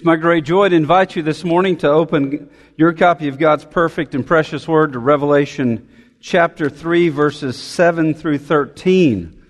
It's my great joy to invite you this morning to open your copy of God's perfect and precious word to Revelation chapter 3, verses 7 through 13.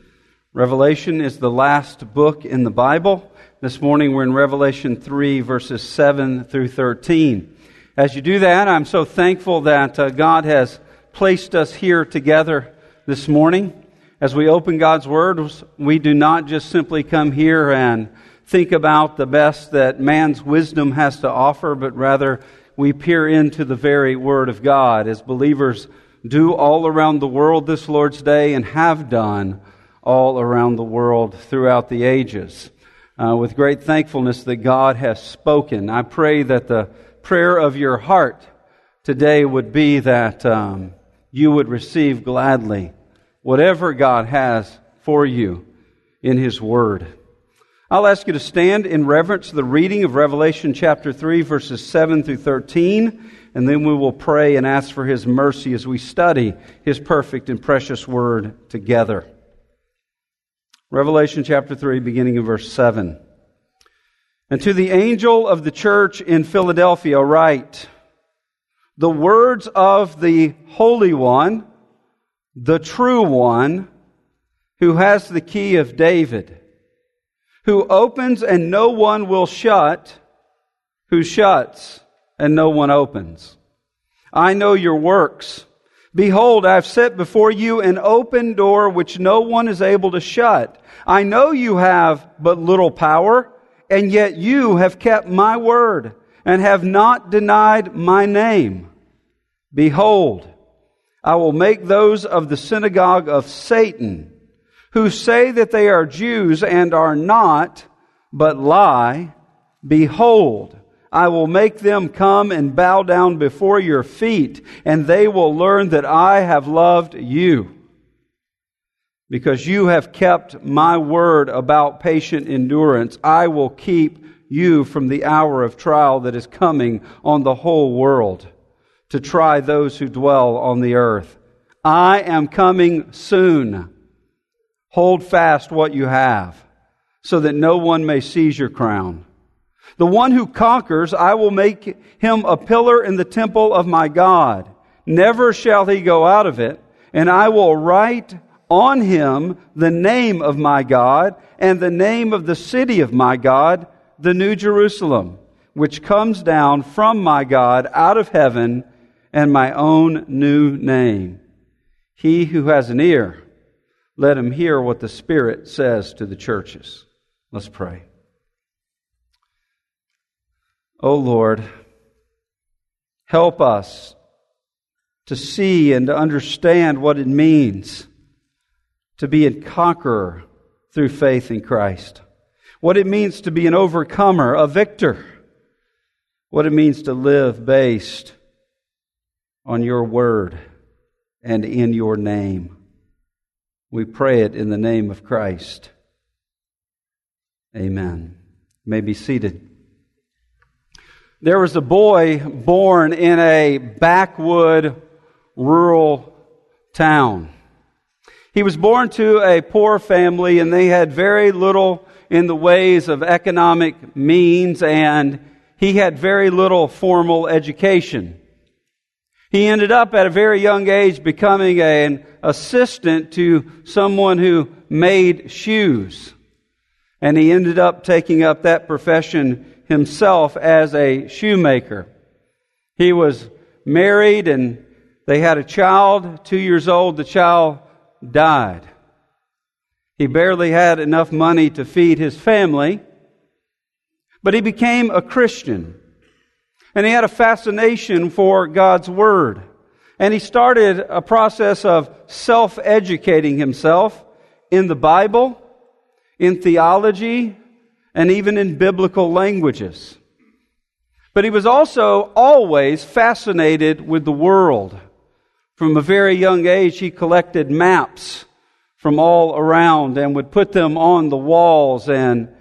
Revelation is the last book in the Bible. This morning we're in Revelation 3, verses 7 through 13. As you do that, I'm so thankful that uh, God has placed us here together this morning. As we open God's Word, we do not just simply come here and think about the best that man's wisdom has to offer, but rather we peer into the very Word of God as believers do all around the world this Lord's Day and have done all around the world throughout the ages. Uh, with great thankfulness that God has spoken. I pray that the prayer of your heart today would be that um, you would receive gladly whatever God has for you in His Word. I'll ask you to stand in reverence to the reading of Revelation chapter 3, verses 7 through 13, and then we will pray and ask for His mercy as we study His perfect and precious Word together. Revelation chapter 3, beginning in verse 7. And to the angel of the church in Philadelphia, write the words of the Holy One, the true One, who has the key of David who opens and no one will shut, who shuts and no one opens. I know your works. Behold, I have set before you an open door which no one is able to shut. I know you have but little power, and yet you have kept my word and have not denied my name. Behold, I will make those of the synagogue of Satan who say that they are Jews and are not, but lie, behold, I will make them come and bow down before your feet, and they will learn that I have loved you. Because you have kept my word about patient endurance, I will keep you from the hour of trial that is coming on the whole world to try those who dwell on the earth. I am coming soon. Hold fast what you have, so that no one may seize your crown. The one who conquers, I will make him a pillar in the temple of my God. Never shall he go out of it, and I will write on him the name of my God and the name of the city of my God, the New Jerusalem, which comes down from my God out of heaven, and my own new name. He who has an ear, let him hear what the Spirit says to the churches. Let's pray. O oh Lord, help us to see and to understand what it means to be a conqueror through faith in Christ. What it means to be an overcomer, a victor. What it means to live based on your word and in your name. We pray it in the name of Christ. Amen. You may be seated. There was a boy born in a backwood rural town. He was born to a poor family and they had very little in the ways of economic means and he had very little formal education. He ended up at a very young age becoming an assistant to someone who made shoes. And he ended up taking up that profession himself as a shoemaker. He was married and they had a child, two years old. The child died. He barely had enough money to feed his family, but he became a Christian. And he had a fascination for God's Word. And he started a process of self educating himself in the Bible, in theology, and even in biblical languages. But he was also always fascinated with the world. From a very young age, he collected maps from all around and would put them on the walls and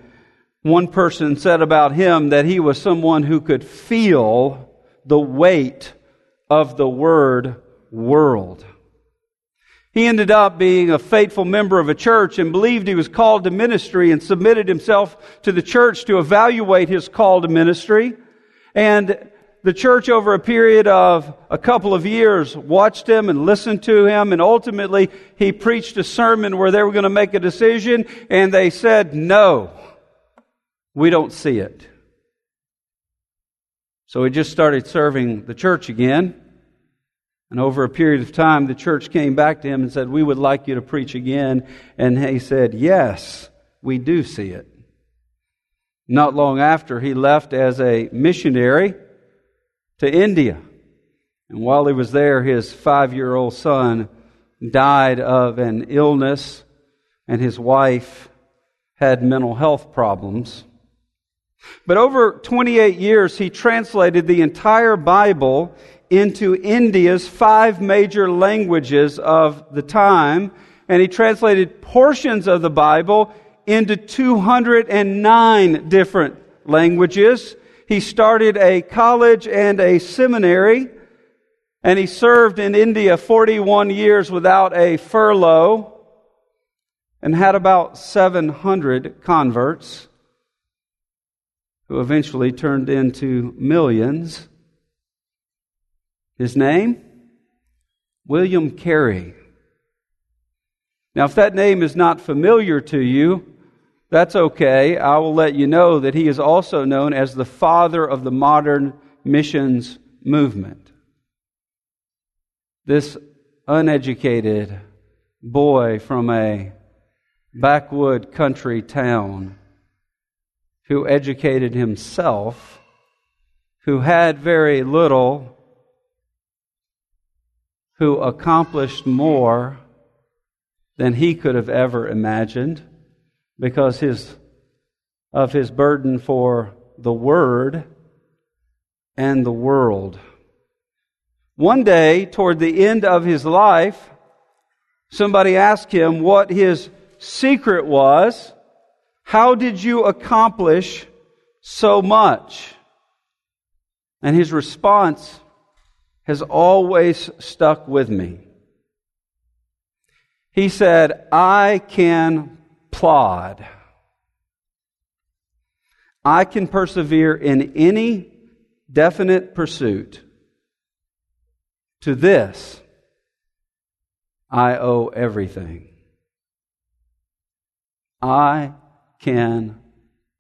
one person said about him that he was someone who could feel the weight of the word world. He ended up being a faithful member of a church and believed he was called to ministry and submitted himself to the church to evaluate his call to ministry. And the church over a period of a couple of years watched him and listened to him and ultimately he preached a sermon where they were going to make a decision and they said, no, we don't see it. So he just started serving the church again. And over a period of time, the church came back to him and said, We would like you to preach again. And he said, Yes, we do see it. Not long after, he left as a missionary to India. And while he was there, his five year old son died of an illness, and his wife had mental health problems. But over 28 years, he translated the entire Bible into India's five major languages of the time, and he translated portions of the Bible into 209 different languages. He started a college and a seminary, and he served in India 41 years without a furlough and had about 700 converts who eventually turned into millions. His name? William Carey. Now, if that name is not familiar to you, that's okay. I will let you know that he is also known as the father of the modern missions movement. This uneducated boy from a backwood country town who educated himself, who had very little, who accomplished more than he could have ever imagined because his, of his burden for the Word and the world. One day, toward the end of his life, somebody asked him what his secret was. How did you accomplish so much? And his response has always stuck with me. He said, I can plod. I can persevere in any definite pursuit. To this, I owe everything. I can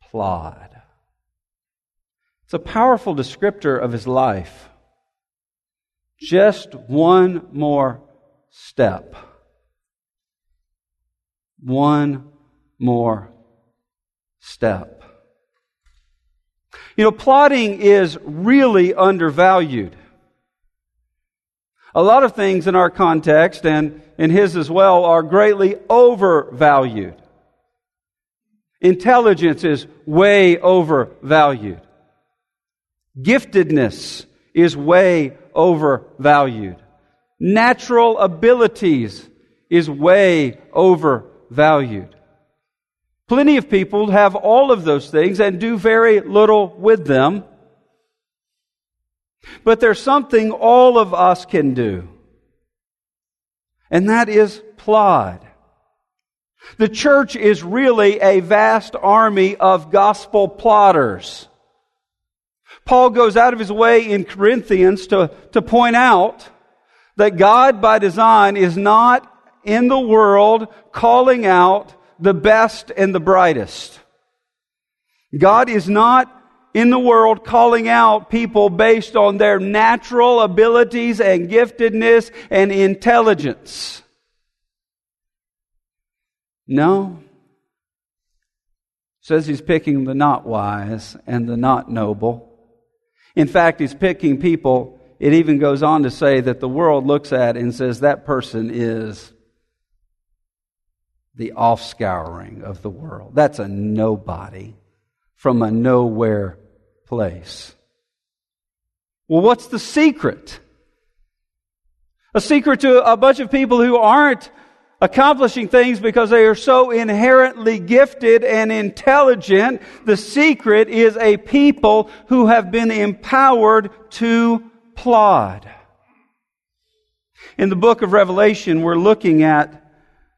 plod. It's a powerful descriptor of his life. Just one more step. One more step. You know, plodding is really undervalued. A lot of things in our context and in his as well are greatly overvalued. Intelligence is way overvalued. Giftedness is way overvalued. Natural abilities is way overvalued. Plenty of people have all of those things and do very little with them. But there's something all of us can do. And that is plod. The church is really a vast army of gospel plodders. Paul goes out of his way in Corinthians to, to point out that God by design is not in the world calling out the best and the brightest. God is not in the world calling out people based on their natural abilities and giftedness and intelligence. No. Says he's picking the not wise and the not noble. In fact, he's picking people. It even goes on to say that the world looks at and says that person is the offscouring of the world. That's a nobody from a nowhere place. Well, what's the secret? A secret to a bunch of people who aren't accomplishing things because they are so inherently gifted and intelligent. The secret is a people who have been empowered to plod. In the book of Revelation, we're looking at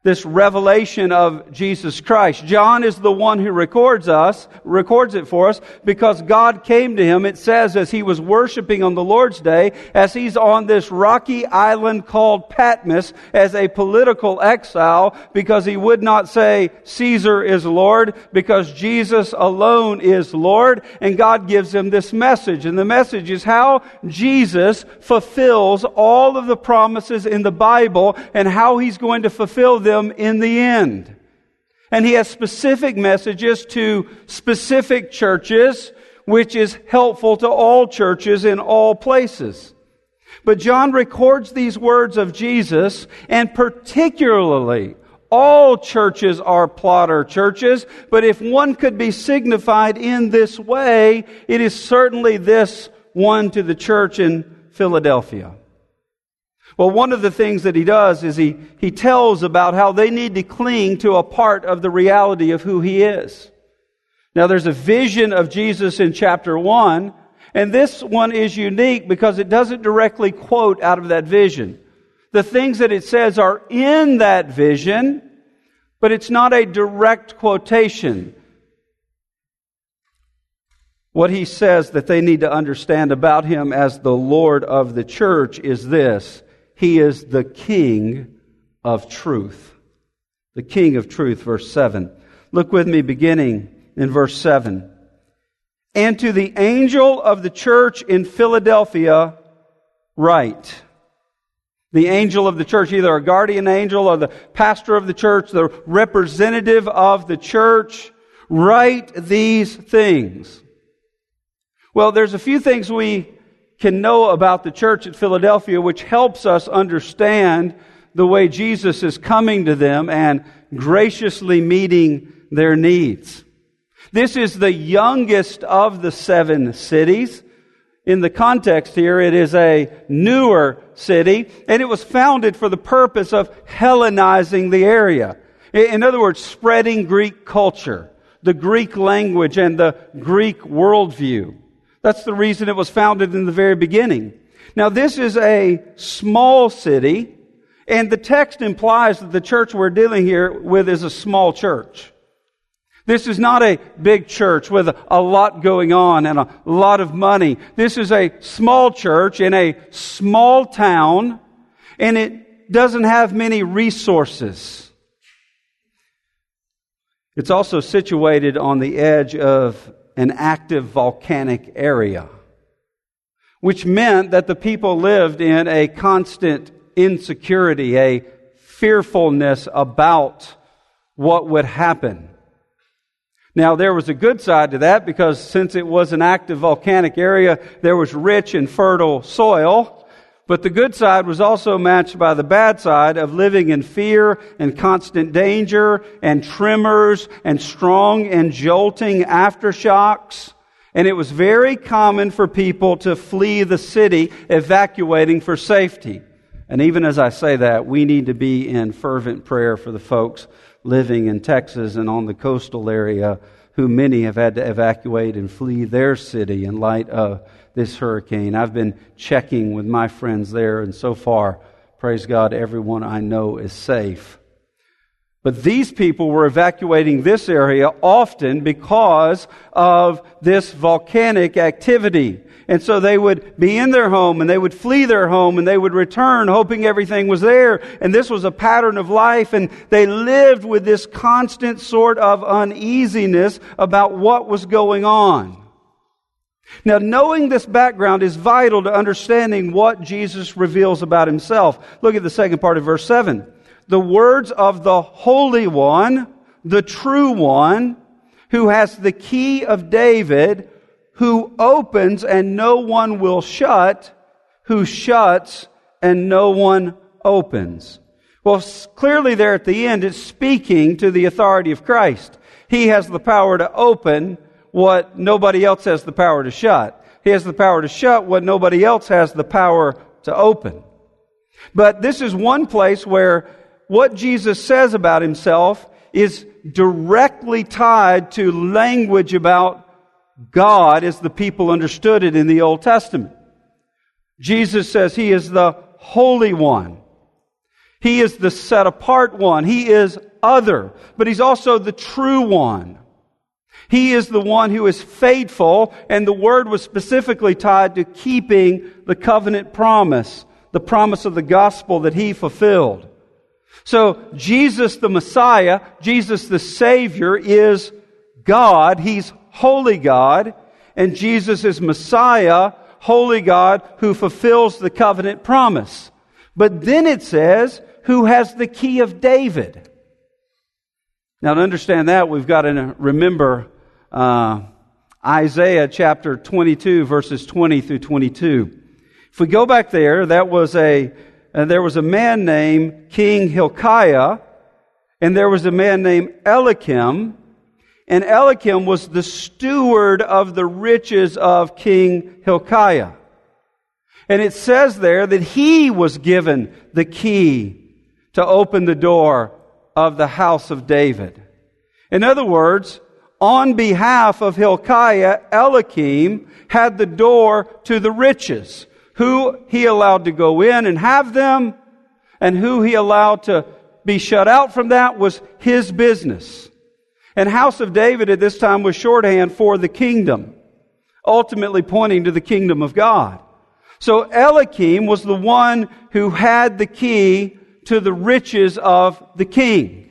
this revelation of Jesus Christ. John is the one who records us, records it for us, because God came to him, it says, as he was worshiping on the Lord's day, as he's on this rocky island called Patmos as a political exile, because he would not say Caesar is Lord, because Jesus alone is Lord, and God gives him this message. And the message is how Jesus fulfills all of the promises in the Bible and how he's going to fulfill them them in the end. And he has specific messages to specific churches, which is helpful to all churches in all places. But John records these words of Jesus, and particularly all churches are plodder churches, but if one could be signified in this way, it is certainly this one to the church in Philadelphia. Well, one of the things that he does is he, he tells about how they need to cling to a part of the reality of who he is. Now, there's a vision of Jesus in chapter 1, and this one is unique because it doesn't directly quote out of that vision. The things that it says are in that vision, but it's not a direct quotation. What he says that they need to understand about him as the Lord of the church is this he is the King of truth. The King of truth, verse 7. Look with me beginning in verse 7. And to the angel of the church in Philadelphia, write. The angel of the church, either a guardian angel or the pastor of the church, the representative of the church, write these things. Well, there's a few things we can know about the church at Philadelphia, which helps us understand the way Jesus is coming to them and graciously meeting their needs. This is the youngest of the seven cities. In the context here, it is a newer city, and it was founded for the purpose of Hellenizing the area. In other words, spreading Greek culture, the Greek language, and the Greek worldview. That's the reason it was founded in the very beginning. Now, this is a small city, and the text implies that the church we're dealing here with is a small church. This is not a big church with a lot going on and a lot of money. This is a small church in a small town, and it doesn't have many resources. It's also situated on the edge of an active volcanic area, which meant that the people lived in a constant insecurity, a fearfulness about what would happen. Now, there was a good side to that because since it was an active volcanic area, there was rich and fertile soil. But the good side was also matched by the bad side of living in fear and constant danger and tremors and strong and jolting aftershocks. And it was very common for people to flee the city, evacuating for safety. And even as I say that, we need to be in fervent prayer for the folks living in Texas and on the coastal area who many have had to evacuate and flee their city in light of this hurricane. I've been checking with my friends there, and so far, praise God, everyone I know is safe. But these people were evacuating this area often because of this volcanic activity. And so they would be in their home and they would flee their home and they would return hoping everything was there. And this was a pattern of life and they lived with this constant sort of uneasiness about what was going on. Now, knowing this background is vital to understanding what Jesus reveals about himself. Look at the second part of verse 7. The words of the Holy One, the true One, who has the key of David, who opens and no one will shut, who shuts and no one opens. Well, clearly there at the end, it's speaking to the authority of Christ. He has the power to open what nobody else has the power to shut. He has the power to shut what nobody else has the power to open. But this is one place where what Jesus says about himself is directly tied to language about God as the people understood it in the Old Testament. Jesus says he is the Holy One. He is the set apart one. He is other, but He's also the true one. He is the one who is faithful, and the word was specifically tied to keeping the covenant promise, the promise of the gospel that He fulfilled. So, Jesus the Messiah, Jesus the Savior is God. He's holy God. And Jesus is Messiah, holy God, who fulfills the covenant promise. But then it says, who has the key of David. Now, to understand that, we've got to remember uh, Isaiah chapter 22, verses 20 through 22. If we go back there, that was a uh, there was a man named King Hilkiah, and there was a man named Eliakim, and Eliakim was the steward of the riches of King Hilkiah. And it says there that he was given the key to open the door of the house of David. In other words, on behalf of Hilkiah, Eliakim had the door to the riches who he allowed to go in and have them, and who he allowed to be shut out from that was his business. And House of David at this time was shorthand for the kingdom, ultimately pointing to the kingdom of God. So Eliakim was the one who had the key to the riches of the king.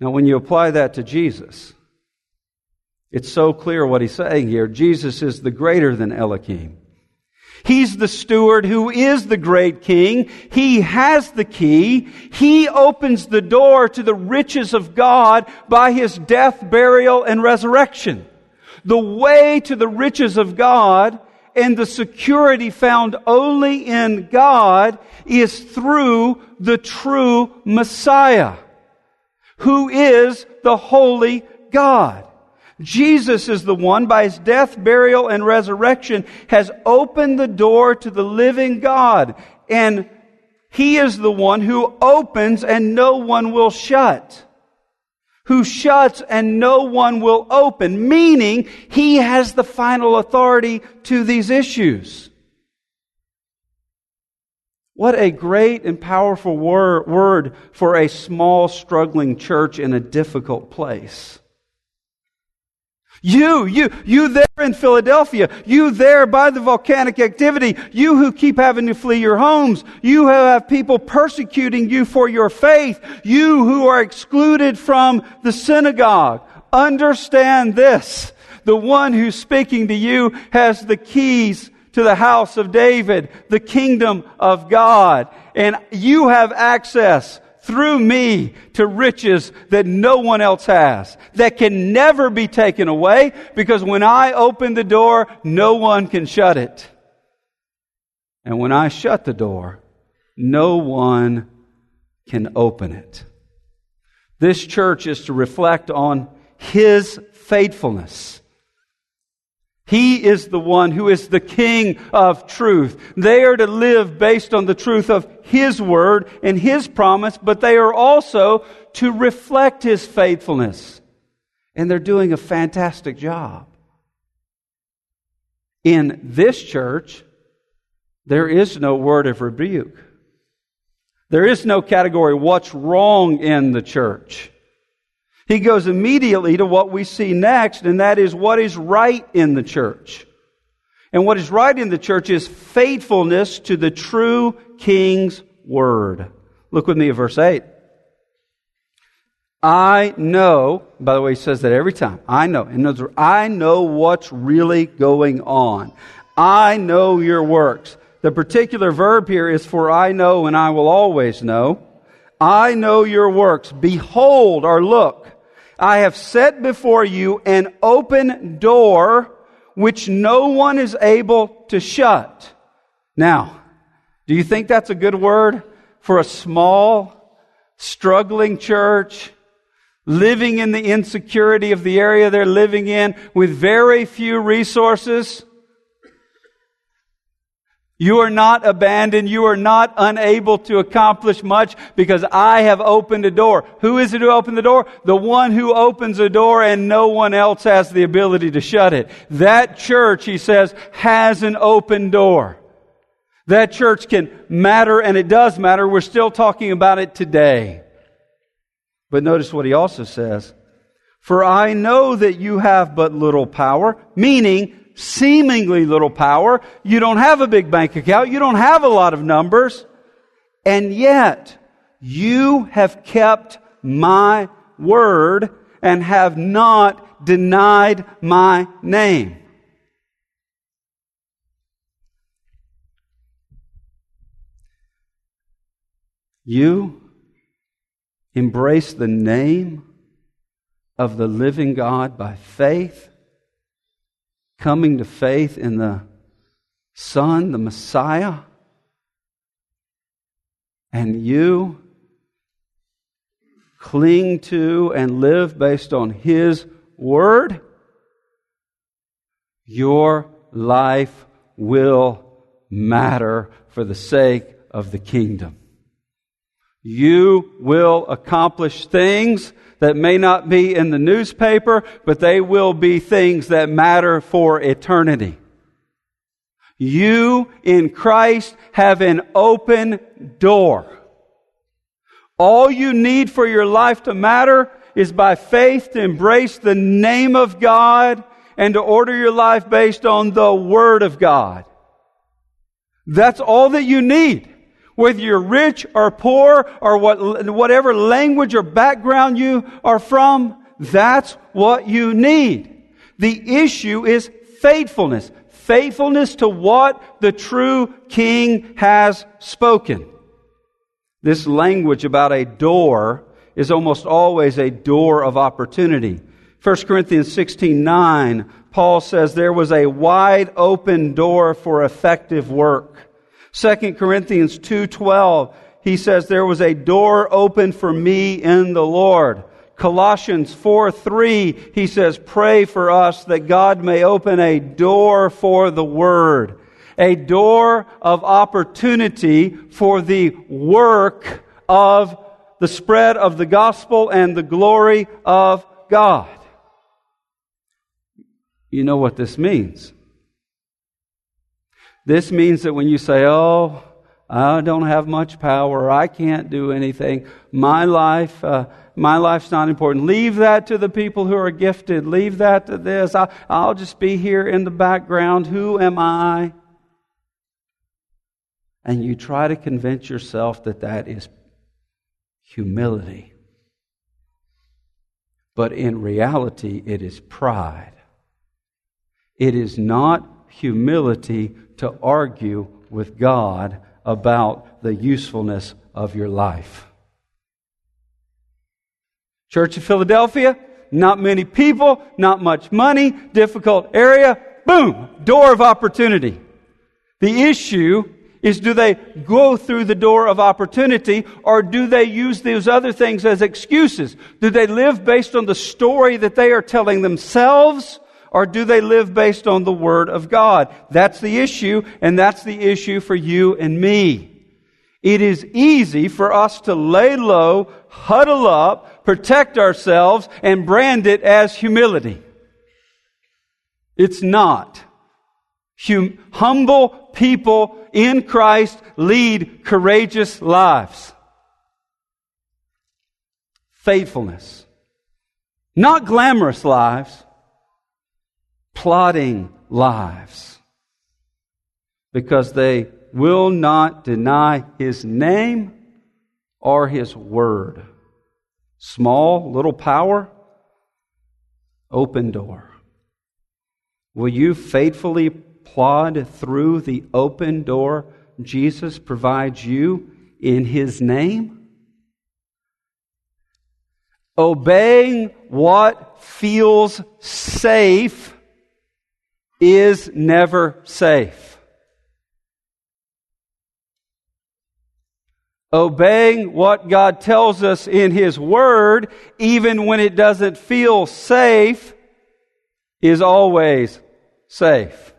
Now, when you apply that to Jesus, it's so clear what he's saying here. Jesus is the greater than Eliakim. He's the steward who is the great king. He has the key. He opens the door to the riches of God by his death, burial, and resurrection. The way to the riches of God and the security found only in God is through the true Messiah, who is the holy God. Jesus is the one, by his death, burial, and resurrection, has opened the door to the living God. And he is the one who opens and no one will shut. Who shuts and no one will open, meaning he has the final authority to these issues. What a great and powerful wor- word for a small, struggling church in a difficult place. You, you, you there in Philadelphia, you there by the volcanic activity, you who keep having to flee your homes, you who have people persecuting you for your faith, you who are excluded from the synagogue. Understand this. The one who's speaking to you has the keys to the house of David, the kingdom of God. And you have access through me to riches that no one else has, that can never be taken away because when I open the door, no one can shut it. And when I shut the door, no one can open it. This church is to reflect on His faithfulness he is the one who is the King of truth. They are to live based on the truth of His word and His promise, but they are also to reflect His faithfulness. And they're doing a fantastic job. In this church, there is no word of rebuke. There is no category, what's wrong in the church. He goes immediately to what we see next, and that is what is right in the church. And what is right in the church is faithfulness to the true King's word. Look with me at verse 8. I know, by the way, he says that every time. I know. In other words, I know what's really going on. I know your works. The particular verb here is for I know and I will always know. I know your works. Behold or look. I have set before you an open door which no one is able to shut. Now, do you think that's a good word for a small, struggling church? Living in the insecurity of the area they're living in with very few resources? You are not abandoned. You are not unable to accomplish much because I have opened a door. Who is it who opened the door? The one who opens a door and no one else has the ability to shut it. That church, he says, has an open door. That church can matter, and it does matter. We're still talking about it today. But notice what he also says. For I know that you have but little power, meaning seemingly little power. You don't have a big bank account. You don't have a lot of numbers. And yet, you have kept my word and have not denied my name. You embrace the name of the living God by faith, coming to faith in the Son, the Messiah, and you cling to and live based on His Word, your life will matter for the sake of the kingdom. You will accomplish things that may not be in the newspaper, but they will be things that matter for eternity. You in Christ have an open door. All you need for your life to matter is by faith to embrace the name of God and to order your life based on the Word of God. That's all that you need. Whether you're rich or poor or what, whatever language or background you are from, that's what you need. The issue is faithfulness. Faithfulness to what the true King has spoken. This language about a door is almost always a door of opportunity. 1 Corinthians 16 9, Paul says there was a wide open door for effective work. 2 Corinthians 2:12 he says there was a door open for me in the Lord. Colossians 4 3, he says, pray for us that God may open a door for the word a door of opportunity for the work of the spread of the gospel and the glory of God. You know what this means. This means that when you say, Oh, I don't have much power, I can't do anything, my life, uh, my life's not important. Leave that to the people who are gifted. Leave that to this. I, I'll just be here in the background. Who am I? and you try to convince yourself that that is humility. But in reality, it is pride. It is not humility to argue with God about the usefulness of your life. Church of Philadelphia, not many people, not much money, difficult area, boom, door of opportunity. The issue is do they go through the door of opportunity or do they use those other things as excuses? Do they live based on the story that they are telling themselves or do they live based on the Word of God? That's the issue and that's the issue for you and me. It is easy for us to lay low, huddle up, protect ourselves, and brand it as humility. It's not. Hum- humble people in Christ lead courageous lives. Faithfulness. Not glamorous lives, plodding lives. Because they will not deny His name or His word. Small, little power, open door. Will you faithfully plod through the open door Jesus provides you in His name? Obeying what feels safe is never safe. Obeying what God tells us in His Word, even when it doesn't feel safe, is always safe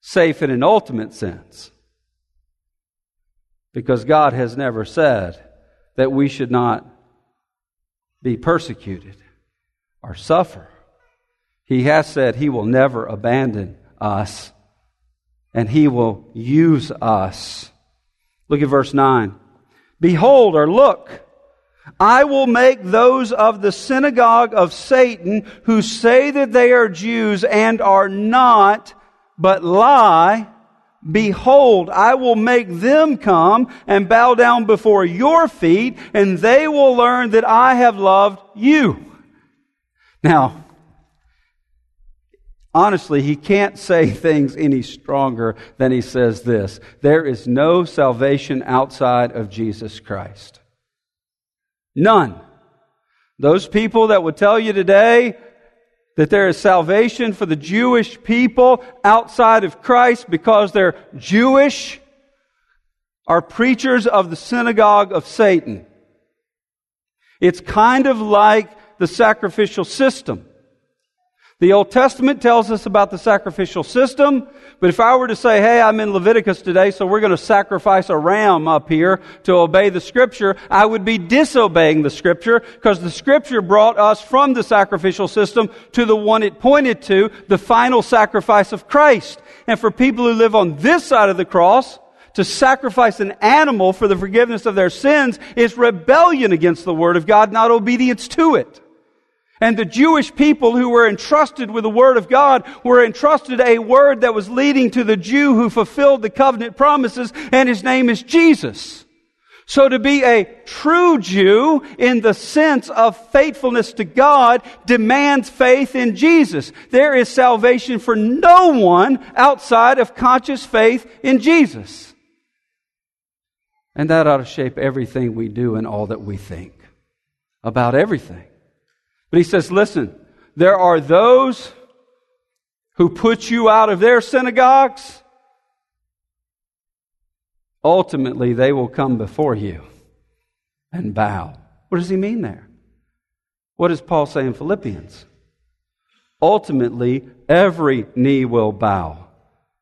safe in an ultimate sense. Because God has never said that we should not be persecuted or suffer. He has said He will never abandon us. and he will use us. Look at verse 9. Behold, or look, I will make those of the synagogue of Satan who say that they are Jews and are not, but lie. Behold, I will make them come and bow down before your feet, and they will learn that I have loved you. Now, honestly, he can't say things any stronger than he says this. There is no salvation outside of Jesus Christ. None. Those people that would tell you today that there is salvation for the Jewish people outside of Christ because they're Jewish are preachers of the synagogue of Satan. It's kind of like the sacrificial system. The Old Testament tells us about the sacrificial system, but if I were to say, hey, I'm in Leviticus today, so we're going to sacrifice a ram up here to obey the scripture, I would be disobeying the scripture because the scripture brought us from the sacrificial system to the one it pointed to, the final sacrifice of Christ. And for people who live on this side of the cross, to sacrifice an animal for the forgiveness of their sins is rebellion against the Word of God, not obedience to it. And the Jewish people who were entrusted with the Word of God were entrusted a Word that was leading to the Jew who fulfilled the covenant promises, and his name is Jesus. So to be a true Jew in the sense of faithfulness to God demands faith in Jesus. There is salvation for no one outside of conscious faith in Jesus. And that ought to shape everything we do and all that we think about everything. But he says, listen, there are those who put you out of their synagogues. Ultimately, they will come before you and bow. What does he mean there? What does Paul say in Philippians? Ultimately, every knee will bow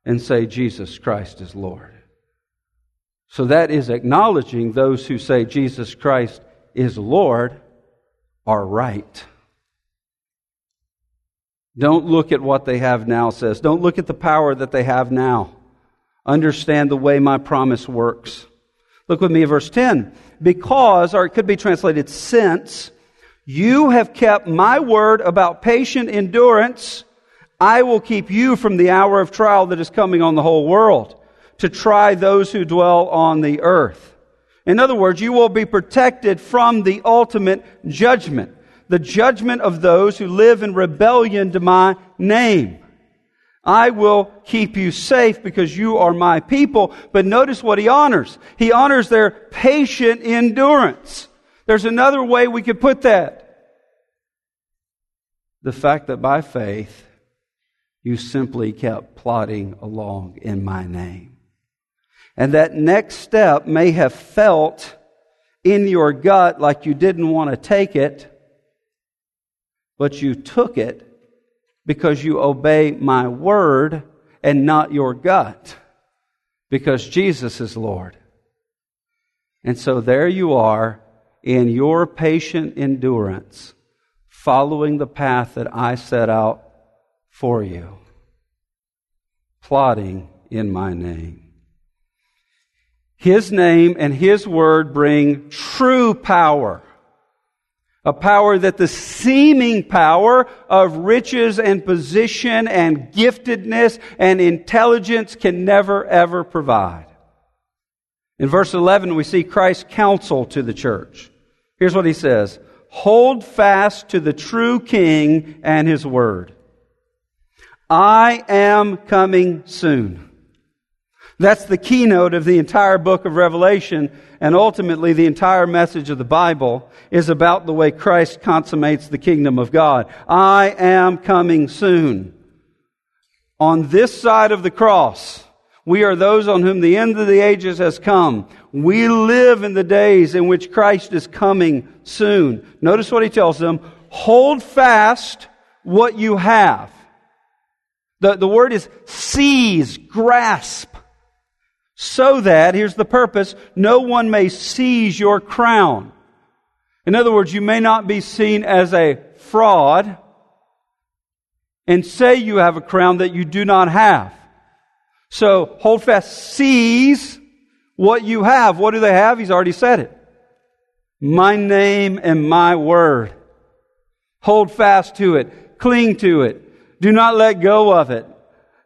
and say, Jesus Christ is Lord. So that is acknowledging those who say Jesus Christ is Lord are right. Don't look at what they have now, says. Don't look at the power that they have now. Understand the way my promise works. Look with me at verse 10. Because, or it could be translated since, you have kept my word about patient endurance, I will keep you from the hour of trial that is coming on the whole world to try those who dwell on the earth. In other words, you will be protected from the ultimate judgment the judgment of those who live in rebellion to my name. I will keep you safe because you are my people. But notice what he honors. He honors their patient endurance. There's another way we could put that. The fact that by faith, you simply kept plodding along in my name. And that next step may have felt in your gut like you didn't want to take it but you took it because you obey my word and not your gut, because Jesus is Lord. And so there you are in your patient endurance, following the path that I set out for you, plodding in my name. His name and His word bring true power a power that the seeming power of riches and position and giftedness and intelligence can never ever provide. In verse 11, we see Christ's counsel to the church. Here's what he says. Hold fast to the true king and his word. I am coming soon. That's the keynote of the entire book of Revelation, and ultimately the entire message of the Bible is about the way Christ consummates the kingdom of God. I am coming soon. On this side of the cross, we are those on whom the end of the ages has come. We live in the days in which Christ is coming soon. Notice what he tells them. Hold fast what you have. The, the word is seize, grasp so that, here's the purpose, no one may seize your crown. In other words, you may not be seen as a fraud and say you have a crown that you do not have. So hold fast, seize what you have. What do they have? He's already said it. My name and my word. Hold fast to it. Cling to it. Do not let go of it.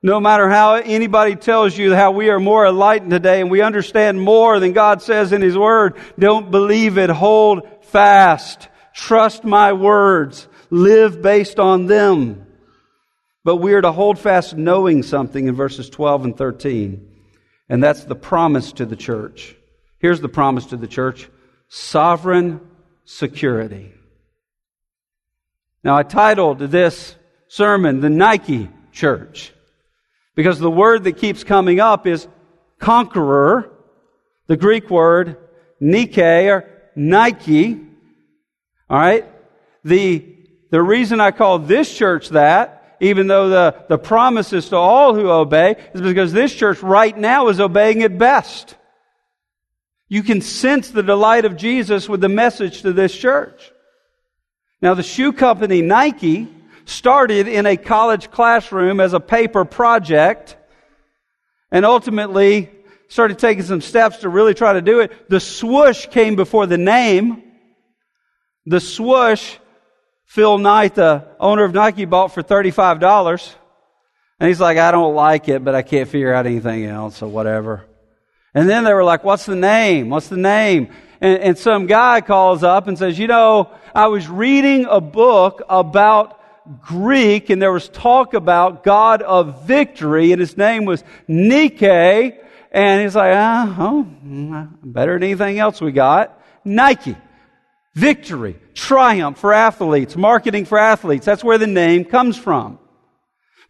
No matter how anybody tells you how we are more enlightened today and we understand more than God says in His Word, don't believe it. Hold fast. Trust my words. Live based on them. But we are to hold fast knowing something in verses 12 and 13. And that's the promise to the church. Here's the promise to the church sovereign security. Now, I titled this sermon, The Nike Church, because the word that keeps coming up is conqueror, the Greek word Nike or Nike. All right? The, the reason I call this church that, even though the, the promise is to all who obey, is because this church right now is obeying it best. You can sense the delight of Jesus with the message to this church. Now, the shoe company Nike started in a college classroom as a paper project and ultimately started taking some steps to really try to do it. The swoosh came before the name. The swoosh, Phil Knight, the owner of Nike, bought for $35. And he's like, I don't like it, but I can't figure out anything else or whatever. And then they were like, what's the name? What's the name? And, and some guy calls up and says, you know, I was reading a book about Greek and there was talk about God of victory and his name was Nike. And he's like, ah, oh, better than anything else we got. Nike. Victory. Triumph for athletes. Marketing for athletes. That's where the name comes from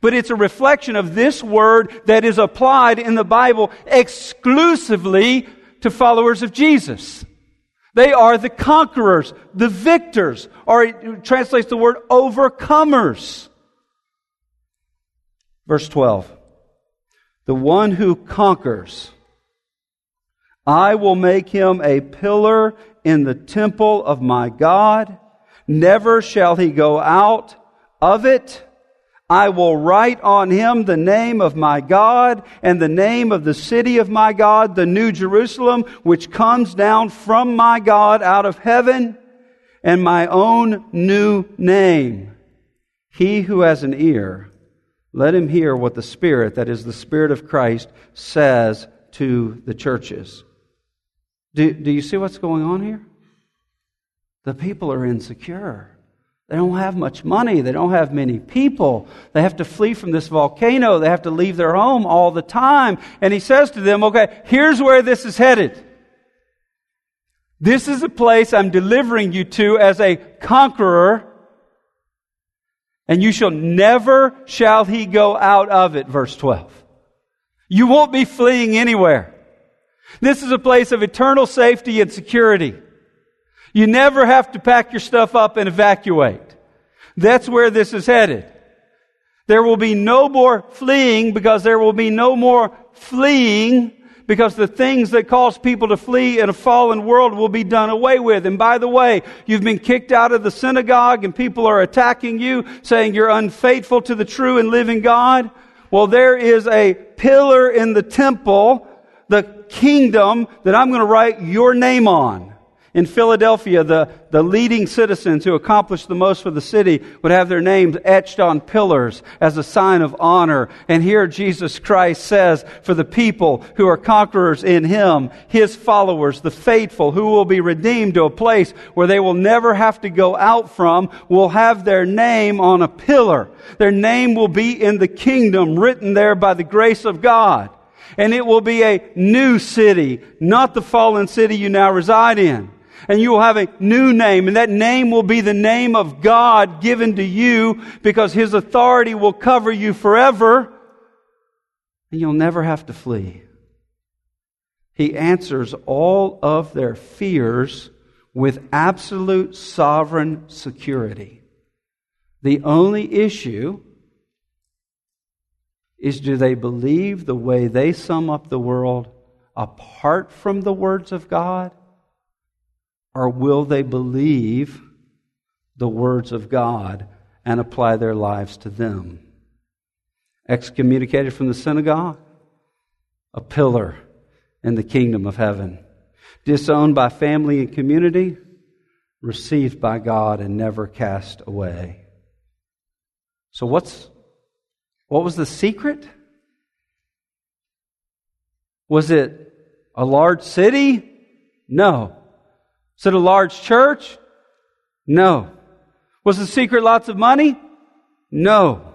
but it's a reflection of this word that is applied in the Bible exclusively to followers of Jesus. They are the conquerors, the victors, or it translates the word overcomers. Verse 12. The one who conquers, I will make him a pillar in the temple of my God. Never shall he go out of it. I will write on him the name of my God and the name of the city of my God, the new Jerusalem, which comes down from my God out of heaven, and my own new name. He who has an ear, let him hear what the Spirit, that is the Spirit of Christ, says to the churches. Do, do you see what's going on here? The people are insecure. They don't have much money. They don't have many people. They have to flee from this volcano. They have to leave their home all the time. And he says to them, okay, here's where this is headed. This is a place I'm delivering you to as a conqueror, and you shall never shall he go out of it, verse 12. You won't be fleeing anywhere. This is a place of eternal safety and security. You never have to pack your stuff up and evacuate. That's where this is headed. There will be no more fleeing because there will be no more fleeing because the things that cause people to flee in a fallen world will be done away with. And by the way, you've been kicked out of the synagogue and people are attacking you, saying you're unfaithful to the true and living God. Well, there is a pillar in the temple, the kingdom, that I'm going to write your name on. In Philadelphia, the, the leading citizens who accomplished the most for the city would have their names etched on pillars as a sign of honor. And here Jesus Christ says, for the people who are conquerors in Him, His followers, the faithful who will be redeemed to a place where they will never have to go out from, will have their name on a pillar. Their name will be in the kingdom written there by the grace of God. And it will be a new city, not the fallen city you now reside in and you will have a new name, and that name will be the name of God given to you because His authority will cover you forever, and you'll never have to flee. He answers all of their fears with absolute sovereign security. The only issue is do they believe the way they sum up the world apart from the words of God? Or will they believe the words of God and apply their lives to them? Excommunicated from the synagogue, a pillar in the kingdom of heaven. Disowned by family and community, received by God and never cast away. So what's what was the secret? Was it a large city? No. Was it a large church? No. Was the secret lots of money? No.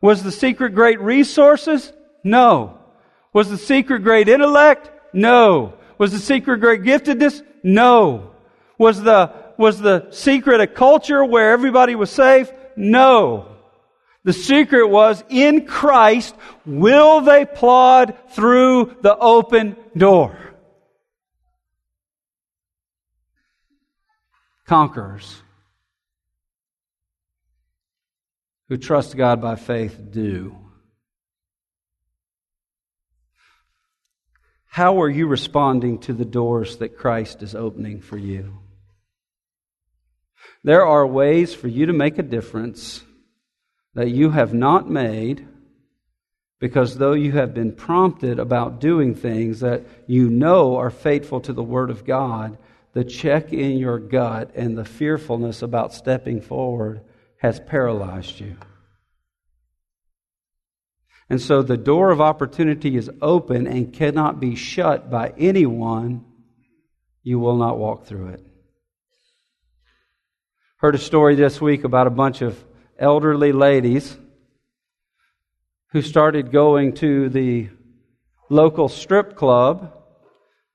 Was the secret great resources? No. Was the secret great intellect? No. Was the secret great giftedness? No. Was the, was the secret a culture where everybody was safe? No. The secret was in Christ, will they plod through the open door? Conquerors who trust God by faith do. How are you responding to the doors that Christ is opening for you? There are ways for you to make a difference that you have not made because though you have been prompted about doing things that you know are faithful to the Word of God, the check in your gut and the fearfulness about stepping forward has paralyzed you. And so the door of opportunity is open and cannot be shut by anyone. You will not walk through it. Heard a story this week about a bunch of elderly ladies who started going to the local strip club,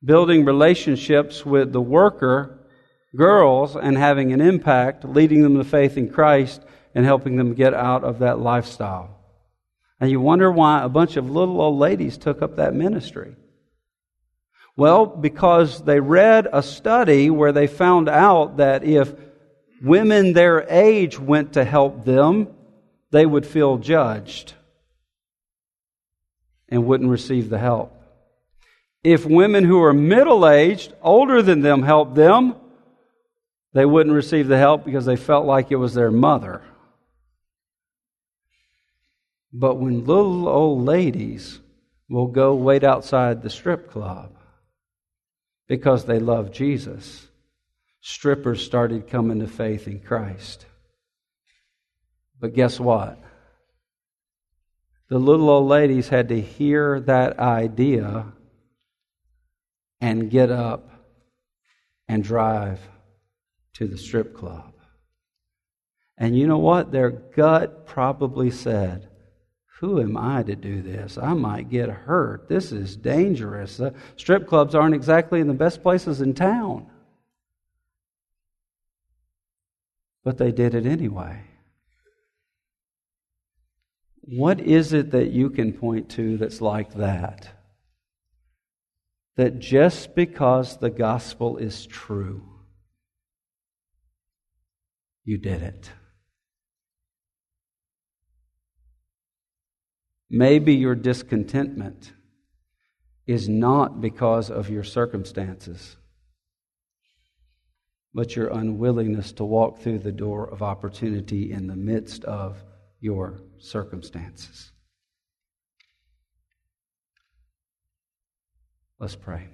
building relationships with the worker girls and having an impact, leading them to faith in Christ and helping them get out of that lifestyle. And you wonder why a bunch of little old ladies took up that ministry. Well, because they read a study where they found out that if women their age went to help them, they would feel judged and wouldn't receive the help. If women who are middle aged, older than them, helped them, they wouldn't receive the help because they felt like it was their mother. But when little old ladies will go wait outside the strip club because they love Jesus, strippers started coming to faith in Christ. But guess what? The little old ladies had to hear that idea and get up and drive to the strip club. And you know what? Their gut probably said, Who am I to do this? I might get hurt. This is dangerous. The strip clubs aren't exactly in the best places in town. but they did it anyway. What is it that you can point to that's like that? That just because the gospel is true, you did it. Maybe your discontentment is not because of your circumstances but your unwillingness to walk through the door of opportunity in the midst of your circumstances. Let's pray.